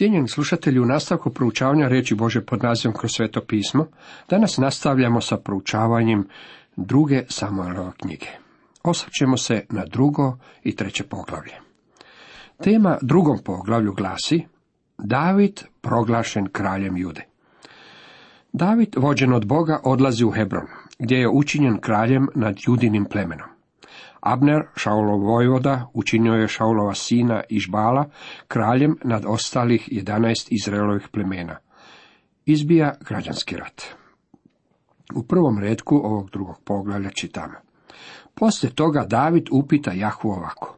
Cijenjeni slušatelji, u nastavku proučavanja reći Bože pod nazivom kroz sveto pismo, danas nastavljamo sa proučavanjem druge Samuelove knjige. Osvrćemo se na drugo i treće poglavlje. Tema drugom poglavlju glasi David proglašen kraljem Jude. David, vođen od Boga, odlazi u Hebron, gdje je učinjen kraljem nad judinim plemenom. Abner, Šaulov vojvoda, učinio je Šaulova sina Išbala kraljem nad ostalih 11 Izraelovih plemena. Izbija građanski rat. U prvom redku ovog drugog poglavlja čitamo. Poslije toga David upita Jahvu ovako.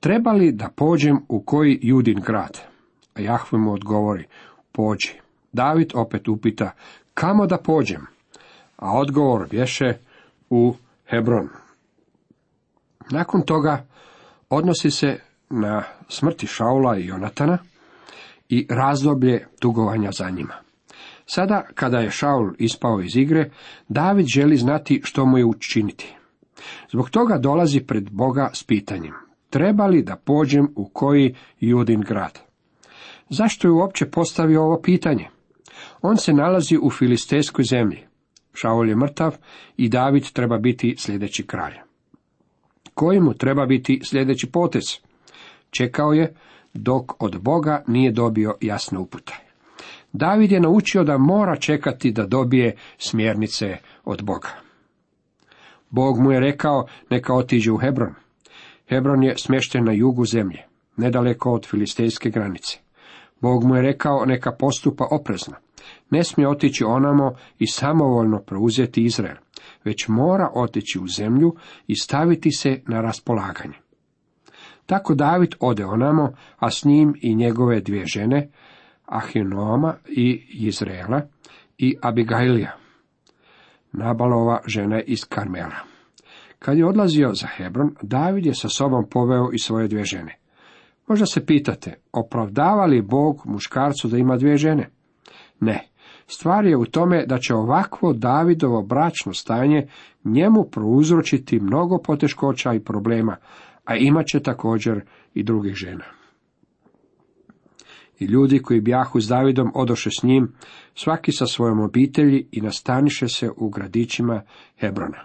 Treba li da pođem u koji judin grad? A Jahve mu odgovori, pođi. David opet upita, kamo da pođem? A odgovor vješe u Hebron. Nakon toga odnosi se na smrti Šaula i Jonatana i razdoblje tugovanja za njima. Sada, kada je Šaul ispao iz igre, David želi znati što mu je učiniti. Zbog toga dolazi pred Boga s pitanjem. Treba li da pođem u koji judin grad? Zašto je uopće postavio ovo pitanje? On se nalazi u filistejskoj zemlji. Šaul je mrtav i David treba biti sljedeći kralj koji mu treba biti sljedeći potez. Čekao je dok od Boga nije dobio jasne upute. David je naučio da mora čekati da dobije smjernice od Boga. Bog mu je rekao neka otiđe u Hebron. Hebron je smješten na jugu zemlje, nedaleko od filistejske granice. Bog mu je rekao neka postupa oprezno. Ne smije otići onamo i samovoljno preuzeti Izrael već mora otići u zemlju i staviti se na raspolaganje. Tako David ode onamo, a s njim i njegove dvije žene, Ahinoma i Izraela i Abigailija, Nabalova žena iz Karmela. Kad je odlazio za Hebron, David je sa sobom poveo i svoje dvije žene. Možda se pitate, opravdava li Bog muškarcu da ima dvije žene? Ne, Stvar je u tome da će ovakvo Davidovo bračno stanje njemu prouzročiti mnogo poteškoća i problema, a imat će također i drugih žena. I ljudi koji bjahu s Davidom odoše s njim, svaki sa svojom obitelji i nastaniše se u gradićima Hebrona.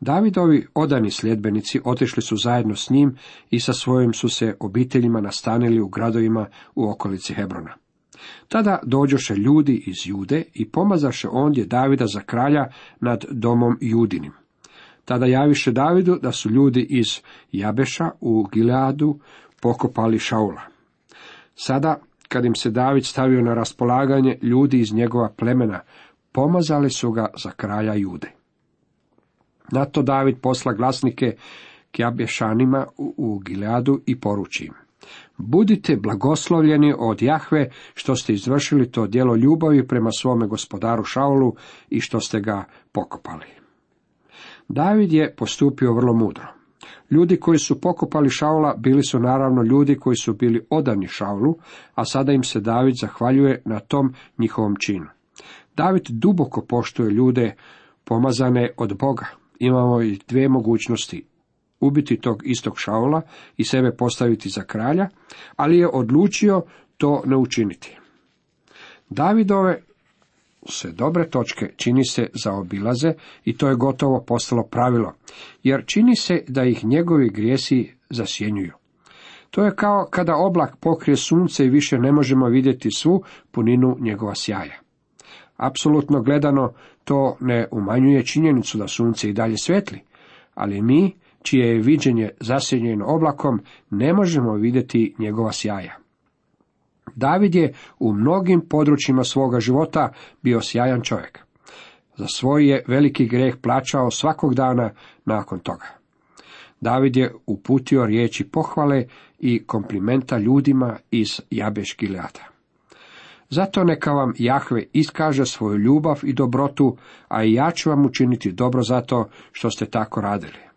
Davidovi odani sljedbenici otišli su zajedno s njim i sa svojim su se obiteljima nastanili u gradovima u okolici Hebrona. Tada dođoše ljudi iz Jude i pomazaše ondje Davida za kralja nad domom Judinim. Tada javiše Davidu da su ljudi iz Jabeša u Gileadu pokopali Šaula. Sada, kad im se David stavio na raspolaganje, ljudi iz njegova plemena pomazali su ga za kralja Jude. Na to David posla glasnike Kjabešanima u Gileadu i poruči im. Budite blagoslovljeni od Jahve što ste izvršili to djelo ljubavi prema svome gospodaru Šaulu i što ste ga pokopali. David je postupio vrlo mudro. Ljudi koji su pokopali Šaula bili su naravno ljudi koji su bili odani Šaulu, a sada im se David zahvaljuje na tom njihovom činu. David duboko poštuje ljude pomazane od Boga. Imamo i dvije mogućnosti, ubiti tog istog Šaula i sebe postaviti za kralja, ali je odlučio to ne učiniti. Davidove se dobre točke čini se zaobilaze i to je gotovo postalo pravilo, jer čini se da ih njegovi grijesi zasjenjuju. To je kao kada oblak pokrije sunce i više ne možemo vidjeti svu puninu njegova sjaja. Apsolutno gledano to ne umanjuje činjenicu da sunce i dalje svetli, ali mi čije je viđenje zasjenjeno oblakom, ne možemo vidjeti njegova sjaja. David je u mnogim područjima svoga života bio sjajan čovjek. Za svoj je veliki greh plaćao svakog dana nakon toga. David je uputio riječi pohvale i komplimenta ljudima iz Jabeš Gileata. Zato neka vam Jahve iskaže svoju ljubav i dobrotu, a i ja ću vam učiniti dobro zato što ste tako radili.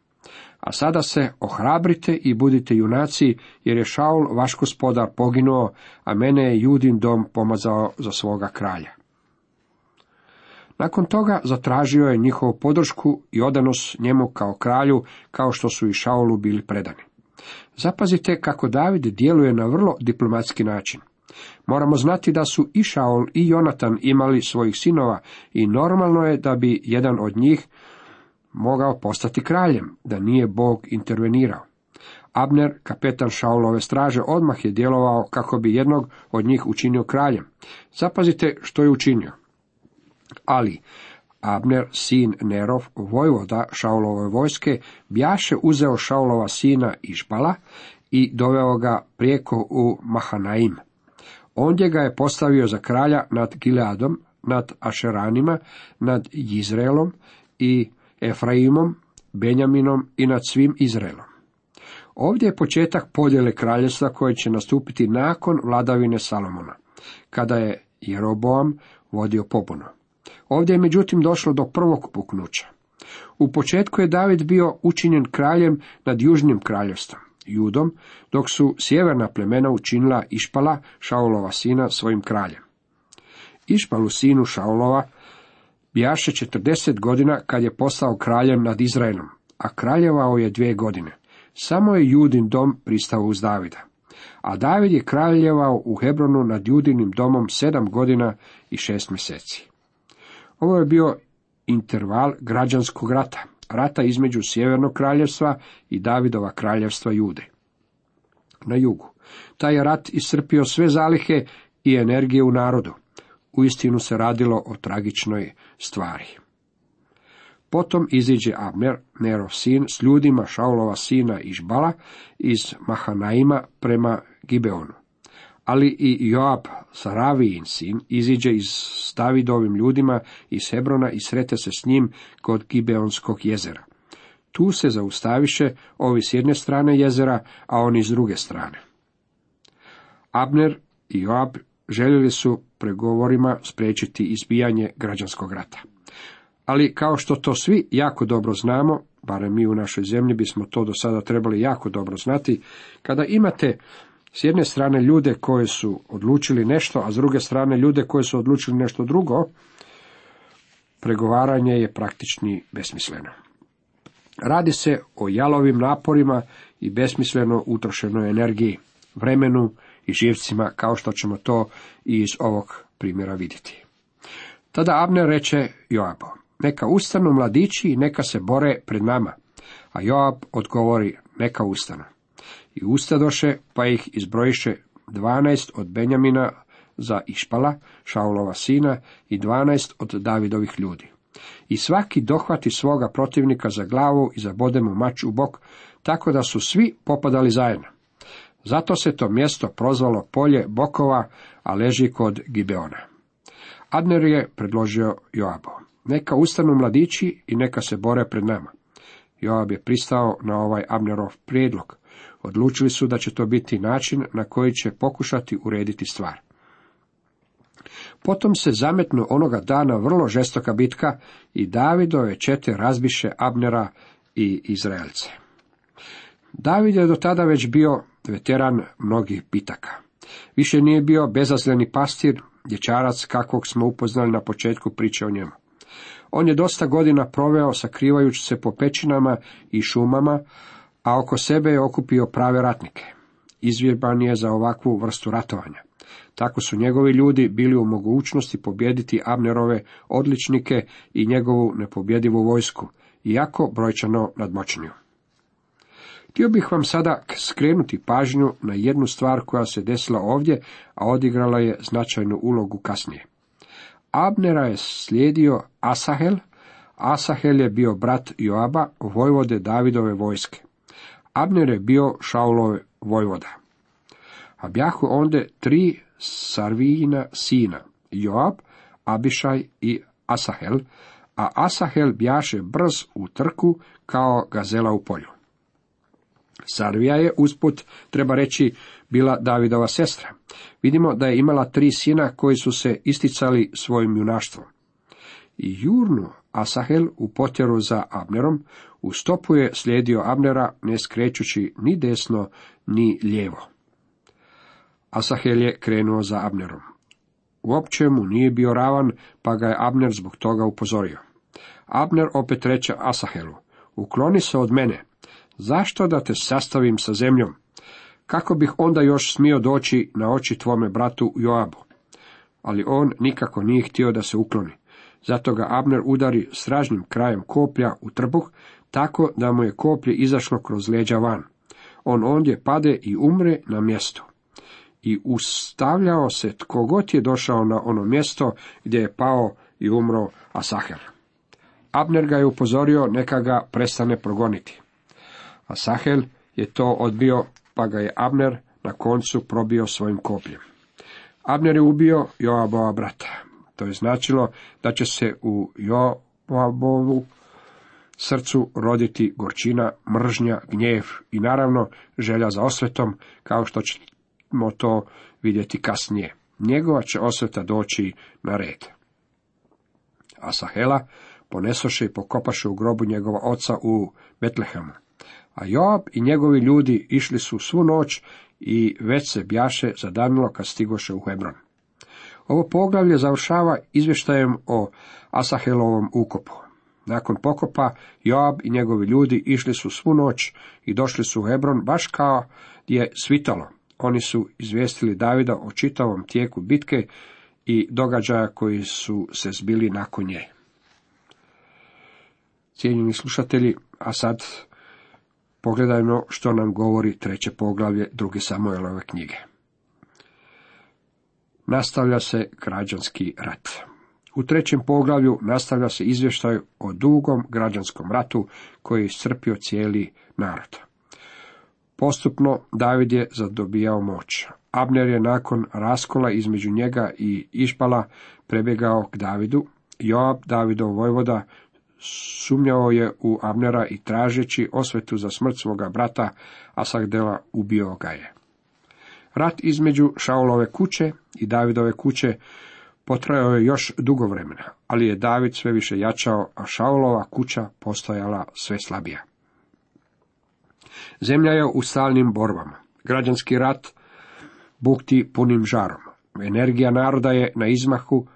A sada se ohrabrite i budite junaci, jer je Šaul vaš gospodar poginuo, a mene je Judin dom pomazao za svoga kralja. Nakon toga zatražio je njihovu podršku i odanos njemu kao kralju, kao što su i Šaulu bili predani. Zapazite kako David djeluje na vrlo diplomatski način. Moramo znati da su i Šaul i Jonatan imali svojih sinova i normalno je da bi jedan od njih mogao postati kraljem, da nije Bog intervenirao. Abner, kapetan Šaulove straže, odmah je djelovao kako bi jednog od njih učinio kraljem. Zapazite što je učinio. Ali, Abner, sin Nerov, vojvoda Šaulove vojske, bjaše uzeo Šaulova sina Išbala i doveo ga prijeko u Mahanaim. Ondje ga je postavio za kralja nad Gileadom, nad Ašeranima, nad Izraelom i Efraimom, Benjaminom i nad svim Izraelom. Ovdje je početak podjele kraljevstva koje će nastupiti nakon vladavine Salomona, kada je Jeroboam vodio pobunu. Ovdje je međutim došlo do prvog puknuća. U početku je David bio učinjen kraljem nad južnim kraljevstvom, Judom, dok su sjeverna plemena učinila Išpala, Šaulova sina, svojim kraljem. Išpalu sinu Šaulova bijaše 40 godina kad je postao kraljem nad Izraelom, a kraljevao je dvije godine. Samo je Judin dom pristao uz Davida. A David je kraljevao u Hebronu nad Judinim domom sedam godina i šest mjeseci. Ovo je bio interval građanskog rata, rata između Sjevernog kraljevstva i Davidova kraljevstva Jude. Na jugu. Taj je rat iscrpio sve zalihe i energije u narodu. Uistinu se radilo o tragičnoj stvari. Potom iziđe Abner, Nerov sin, s ljudima Šaulova sina Išbala iz Mahanaima prema Gibeonu. Ali i Joab, Saravijin sin, iziđe iz Davidovim ljudima iz Hebrona i srete se s njim kod Gibeonskog jezera. Tu se zaustaviše ovi s jedne strane jezera, a oni s druge strane. Abner i Joab željeli su pregovorima spriječiti izbijanje građanskog rata. Ali kao što to svi jako dobro znamo, barem mi u našoj zemlji bismo to do sada trebali jako dobro znati, kada imate s jedne strane ljude koji su odlučili nešto, a s druge strane ljude koji su odlučili nešto drugo, pregovaranje je praktični besmisleno. Radi se o jalovim naporima i besmisleno utrošenoj energiji, vremenu i živcima, kao što ćemo to i iz ovog primjera vidjeti. Tada Abner reče Joabo, neka ustanu mladići i neka se bore pred nama. A Joab odgovori, neka ustanu. I ustadoše, pa ih izbrojiše dvanaest od Benjamina za Išpala, Šaulova sina, i dvanaest od Davidovih ljudi. I svaki dohvati svoga protivnika za glavu i zabode mu mač u bok, tako da su svi popadali zajedno. Zato se to mjesto prozvalo polje bokova, a leži kod Gibeona. Adner je predložio Joabo. Neka ustanu mladići i neka se bore pred nama. Joab je pristao na ovaj Abnerov prijedlog. Odlučili su da će to biti način na koji će pokušati urediti stvar. Potom se zametnu onoga dana vrlo žestoka bitka i Davidove čete razbiše Abnera i Izraelce. David je do tada već bio veteran mnogih bitaka. Više nije bio bezazleni pastir, dječarac kakvog smo upoznali na početku priče o njemu. On je dosta godina proveo sakrivajući se po pećinama i šumama, a oko sebe je okupio prave ratnike. Izvjeban je za ovakvu vrstu ratovanja. Tako su njegovi ljudi bili u mogućnosti pobijediti Abnerove odličnike i njegovu nepobjedivu vojsku, iako brojčano nadmoćniju. Htio bih vam sada skrenuti pažnju na jednu stvar koja se desila ovdje, a odigrala je značajnu ulogu kasnije. Abnera je slijedio Asahel, Asahel je bio brat Joaba, vojvode Davidove vojske. Abner je bio Šaulove vojvoda. A bjahu onde tri Sarvijina sina, Joab, Abišaj i Asahel, a Asahel bjaše brz u trku kao gazela u polju. Sarvija je, usput, treba reći, bila Davidova sestra. Vidimo da je imala tri sina koji su se isticali svojim junaštvom. I jurnu Asahel u potjeru za Abnerom, u stopu je slijedio Abnera, ne skrećući ni desno, ni lijevo. Asahel je krenuo za Abnerom. Uopće mu nije bio ravan, pa ga je Abner zbog toga upozorio. Abner opet reče Asahelu, ukloni se od mene, zašto da te sastavim sa zemljom? Kako bih onda još smio doći na oči tvome bratu Joabu? Ali on nikako nije htio da se ukloni. Zato ga Abner udari stražnim krajem koplja u trbuh, tako da mu je koplje izašlo kroz leđa van. On ondje pade i umre na mjestu. I ustavljao se tko god je došao na ono mjesto gdje je pao i umro Asahel. Abner ga je upozorio neka ga prestane progoniti. Asahel je to odbio, pa ga je Abner na koncu probio svojim kopljem. Abner je ubio Joabova brata. To je značilo da će se u Joabovu srcu roditi gorčina, mržnja, gnjev i naravno želja za osvetom, kao što ćemo to vidjeti kasnije. Njegova će osveta doći na red. Asahela ponesoše i pokopaše u grobu njegova oca u Betlehemu. A Joab i njegovi ljudi išli su svu noć i već se bjaše zadanilo kad stigoše u Hebron. Ovo poglavlje završava izvještajem o Asahelovom ukopu. Nakon pokopa, Joab i njegovi ljudi išli su svu noć i došli su u Hebron baš kao je svitalo. Oni su izvijestili Davida o čitavom tijeku bitke i događaja koji su se zbili nakon nje. Cijenjeni slušatelji, a sad pogledajmo što nam govori treće poglavlje druge Samuelove knjige. Nastavlja se građanski rat. U trećem poglavlju nastavlja se izvještaj o dugom građanskom ratu koji je iscrpio cijeli narod. Postupno David je zadobijao moć. Abner je nakon raskola između njega i Išpala prebjegao k Davidu. Joab, Davidov vojvoda, sumnjao je u Abnera i tražeći osvetu za smrt svoga brata Asagdela ubio ga je. Rat između Šaulove kuće i Davidove kuće potrajao je još dugo vremena, ali je David sve više jačao, a Šaulova kuća postojala sve slabija. Zemlja je u stalnim borbama. Građanski rat bukti punim žarom. Energija naroda je na izmahu,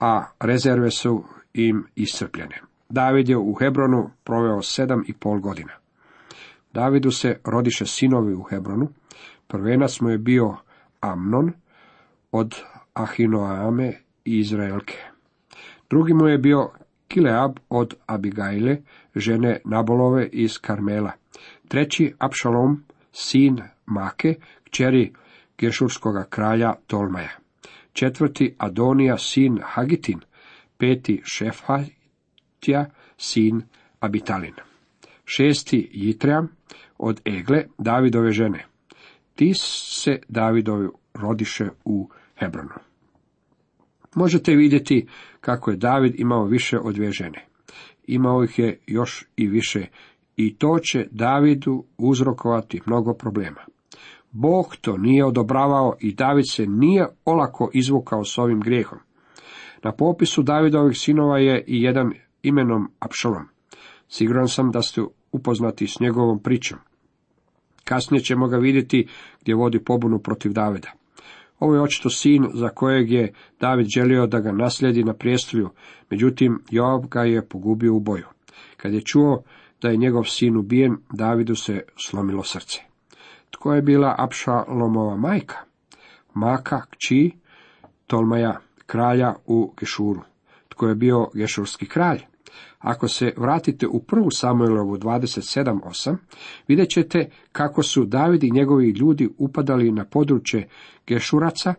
a rezerve su im iscrpljene. David je u Hebronu proveo sedam i pol godina. Davidu se rodiše sinovi u Hebronu, prvenac mu je bio Amnon od Ahinoame i Izraelke. Drugi mu je bio Kileab od Abigajle, žene Nabolove iz Karmela. Treći Apšalom, sin Make, kćeri Gešurskoga kralja Tolmaja. Četvrti Adonija, sin Hagitin. Peti Šefhatja, sin Abitalin. Šesti Jitream od Egle, Davidove žene. Ti se Davidovi rodiše u Hebronu. Možete vidjeti kako je David imao više od dvije žene. Imao ih je još i više i to će Davidu uzrokovati mnogo problema. Bog to nije odobravao i David se nije olako izvukao s ovim grijehom. Na popisu Davidovih sinova je i jedan imenom Apšalom. Siguran sam da ste upoznati s njegovom pričom. Kasnije ćemo ga vidjeti gdje vodi pobunu protiv Davida. Ovo je očito sin za kojeg je David želio da ga naslijedi na prijestolju, međutim Joab ga je pogubio u boju. Kad je čuo da je njegov sin ubijen, Davidu se slomilo srce. Tko je bila Apšalomova majka? Maka, kći, Tolmaja, kralja u Gešuru. Tko je bio Gešurski kralj? Ako se vratite u prvu Samuelovu 27.8, vidjet ćete kako su David i njegovi ljudi upadali na područje Gešuraca,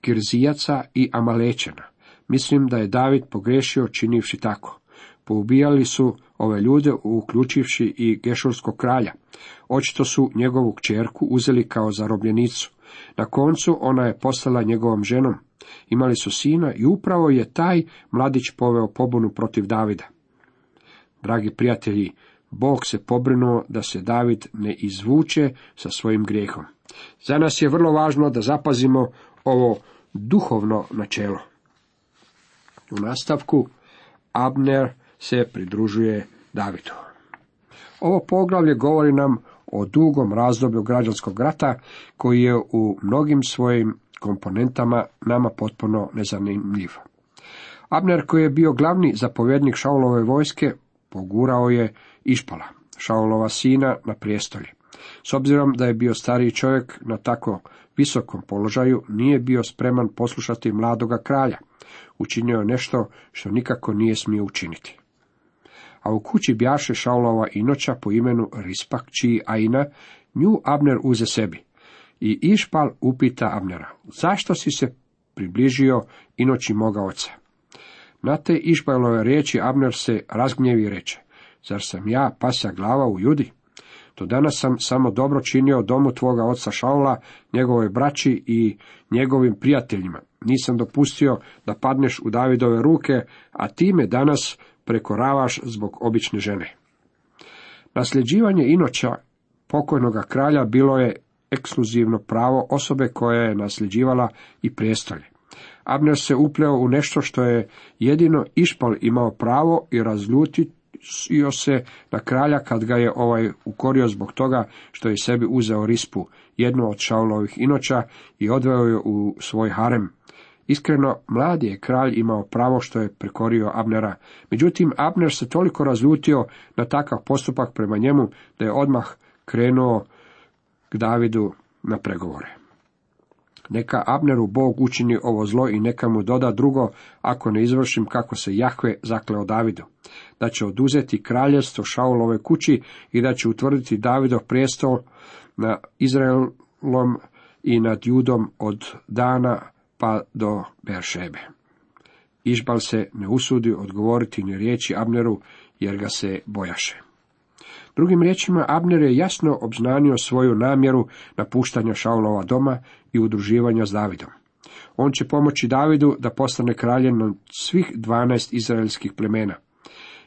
Kirzijaca i Amalečena. Mislim da je David pogrešio činivši tako. Poubijali su ove ljude, uključivši i Gešurskog kralja. Očito su njegovu kćerku uzeli kao zarobljenicu. Na koncu ona je postala njegovom ženom. Imali su sina i upravo je taj mladić poveo pobunu protiv Davida. Dragi prijatelji, Bog se pobrinuo da se David ne izvuče sa svojim grijehom. Za nas je vrlo važno da zapazimo ovo duhovno načelo. U nastavku Abner se pridružuje Davidu. Ovo poglavlje govori nam o dugom razdoblju građanskog rata koji je u mnogim svojim komponentama nama potpuno nezanimljiv. Abner koji je bio glavni zapovjednik Šaulove vojske pogurao je Išpala, Šaulova sina na prijestolje. S obzirom da je bio stariji čovjek na tako visokom položaju, nije bio spreman poslušati mladoga kralja. Učinio je nešto što nikako nije smio učiniti. A u kući bjaše Šaulova inoća po imenu Rispak, čiji Aina, nju Abner uze sebi. I Išpal upita Abnera, zašto si se približio inoći moga oca? Na te Išpalove riječi Abner se razgnjevi i reče, zar sam ja pasja glava u judi? Do danas sam samo dobro činio domu tvoga oca Šaula, njegovoj braći i njegovim prijateljima. Nisam dopustio da padneš u Davidove ruke, a ti me danas prekoravaš zbog obične žene. Nasljeđivanje inoća pokojnoga kralja bilo je ekskluzivno pravo osobe koja je nasljeđivala i prijestolje. Abner se upleo u nešto što je jedino Išpal imao pravo i razljutio se na kralja kad ga je ovaj ukorio zbog toga što je sebi uzeo rispu, jednu od Šaulovih inoća i odveo je u svoj harem. Iskreno, mladi je kralj imao pravo što je prekorio Abnera. Međutim, Abner se toliko razljutio na takav postupak prema njemu da je odmah krenuo k Davidu na pregovore. Neka Abneru Bog učini ovo zlo i neka mu doda drugo, ako ne izvršim kako se Jahve zakleo Davidu. Da će oduzeti kraljevstvo Šaulove kući i da će utvrditi Davidov prijestol na Izraelom i nad Judom od dana pa do Beršebe. Išbal se ne usudi odgovoriti ni riječi Abneru, jer ga se bojaše. Drugim riječima, Abner je jasno obznanio svoju namjeru napuštanja Šaulova doma i udruživanja s Davidom. On će pomoći Davidu da postane kraljem nad svih dvanaest izraelskih plemena.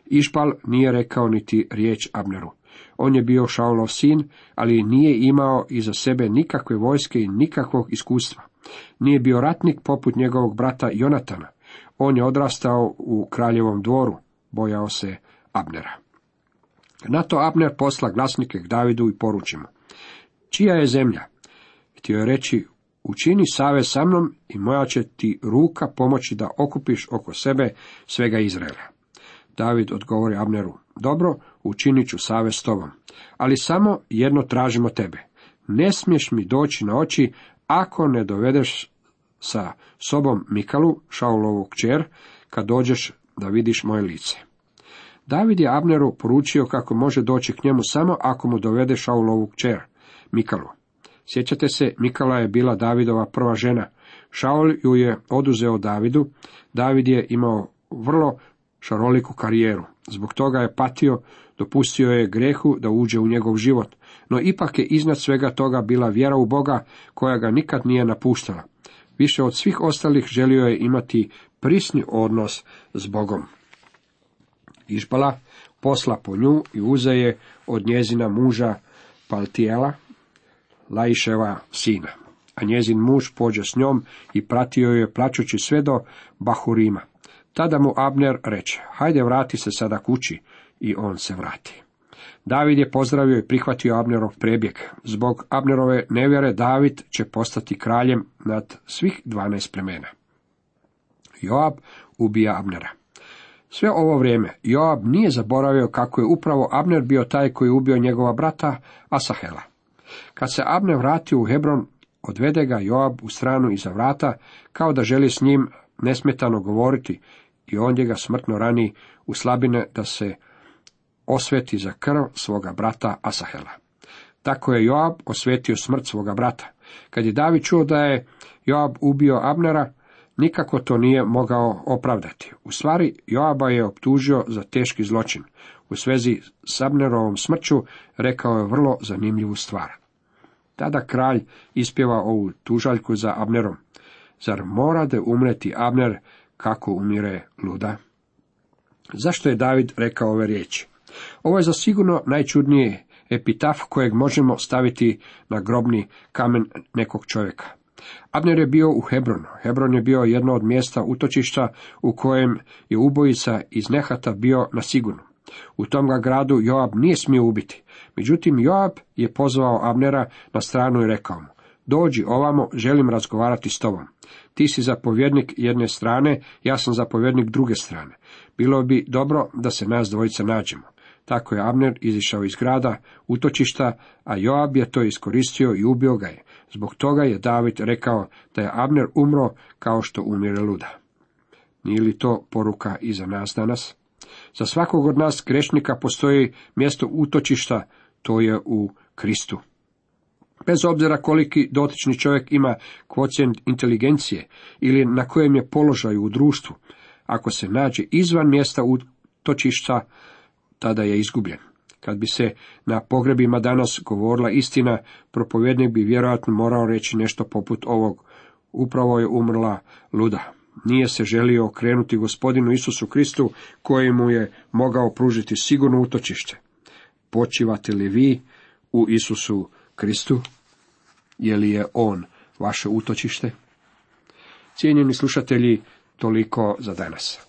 Išpal nije rekao niti riječ Abneru. On je bio Šaulov sin, ali nije imao iza sebe nikakve vojske i nikakvog iskustva. Nije bio ratnik poput njegovog brata Jonatana. On je odrastao u kraljevom dvoru, bojao se Abnera. Na to Abner posla glasnike k Davidu i poruči mu. Čija je zemlja? Htio je reći, učini savez sa mnom i moja će ti ruka pomoći da okupiš oko sebe svega Izraela. David odgovori Abneru, dobro, učinit ću savez s tobom, ali samo jedno tražimo tebe. Ne smiješ mi doći na oči ako ne dovedeš sa sobom Mikalu, Šaulovu kćer, kad dođeš da vidiš moje lice. David je Abneru poručio kako može doći k njemu samo ako mu dovede Šaulovu kćer, Mikalu. Sjećate se, Mikala je bila Davidova prva žena. Šaul ju je oduzeo Davidu. David je imao vrlo šaroliku karijeru. Zbog toga je patio, dopustio je grehu da uđe u njegov život, no ipak je iznad svega toga bila vjera u Boga koja ga nikad nije napuštala. Više od svih ostalih želio je imati prisni odnos s Bogom. Išpala posla po nju i uze je od njezina muža Paltijela, Laiševa sina. A njezin muž pođe s njom i pratio je plaćući sve do Bahurima. Tada mu Abner reče, hajde vrati se sada kući, i on se vrati. David je pozdravio i prihvatio Abnerov prebjeg. Zbog Abnerove nevjere David će postati kraljem nad svih dvanaest plemena. Joab ubija Abnera. Sve ovo vrijeme Joab nije zaboravio kako je upravo Abner bio taj koji je ubio njegova brata Asahela. Kad se Abner vratio u Hebron, odvede ga Joab u stranu iza vrata, kao da želi s njim nesmetano govoriti, i ondje ga smrtno rani u slabine da se osveti za krv svoga brata Asahela. Tako je Joab osvetio smrt svoga brata. Kad je David čuo da je Joab ubio Abnera, nikako to nije mogao opravdati. U stvari, Joaba je optužio za teški zločin. U svezi s Abnerovom smrću rekao je vrlo zanimljivu stvar. Tada kralj ispjeva ovu tužaljku za Abnerom. Zar mora da umreti Abner kako umire luda? Zašto je David rekao ove riječi? Ovo je zasigurno najčudniji epitaf kojeg možemo staviti na grobni kamen nekog čovjeka. Abner je bio u Hebronu. Hebron je bio jedno od mjesta utočišta u kojem je ubojica iz Nehata bio na sigurno. U tom ga gradu Joab nije smio ubiti. Međutim, Joab je pozvao Abnera na stranu i rekao mu, dođi ovamo, želim razgovarati s tobom. Ti si zapovjednik jedne strane, ja sam zapovjednik druge strane. Bilo bi dobro da se nas dvojica nađemo. Tako je Abner izišao iz grada, utočišta, a Joab je to iskoristio i ubio ga je. Zbog toga je David rekao da je Abner umro kao što umire luda. Nije li to poruka i za nas danas? Za svakog od nas grešnika postoji mjesto utočišta, to je u Kristu. Bez obzira koliki dotični čovjek ima kvocijent inteligencije ili na kojem je položaju u društvu, ako se nađe izvan mjesta utočišta, tada je izgubljen. Kad bi se na pogrebima danas govorila istina, propovjednik bi vjerojatno morao reći nešto poput ovog. Upravo je umrla luda. Nije se želio okrenuti gospodinu Isusu Kristu, koji mu je mogao pružiti sigurno utočište. Počivate li vi u Isusu Kristu? Je li je On vaše utočište? Cijenjeni slušatelji, toliko za danas.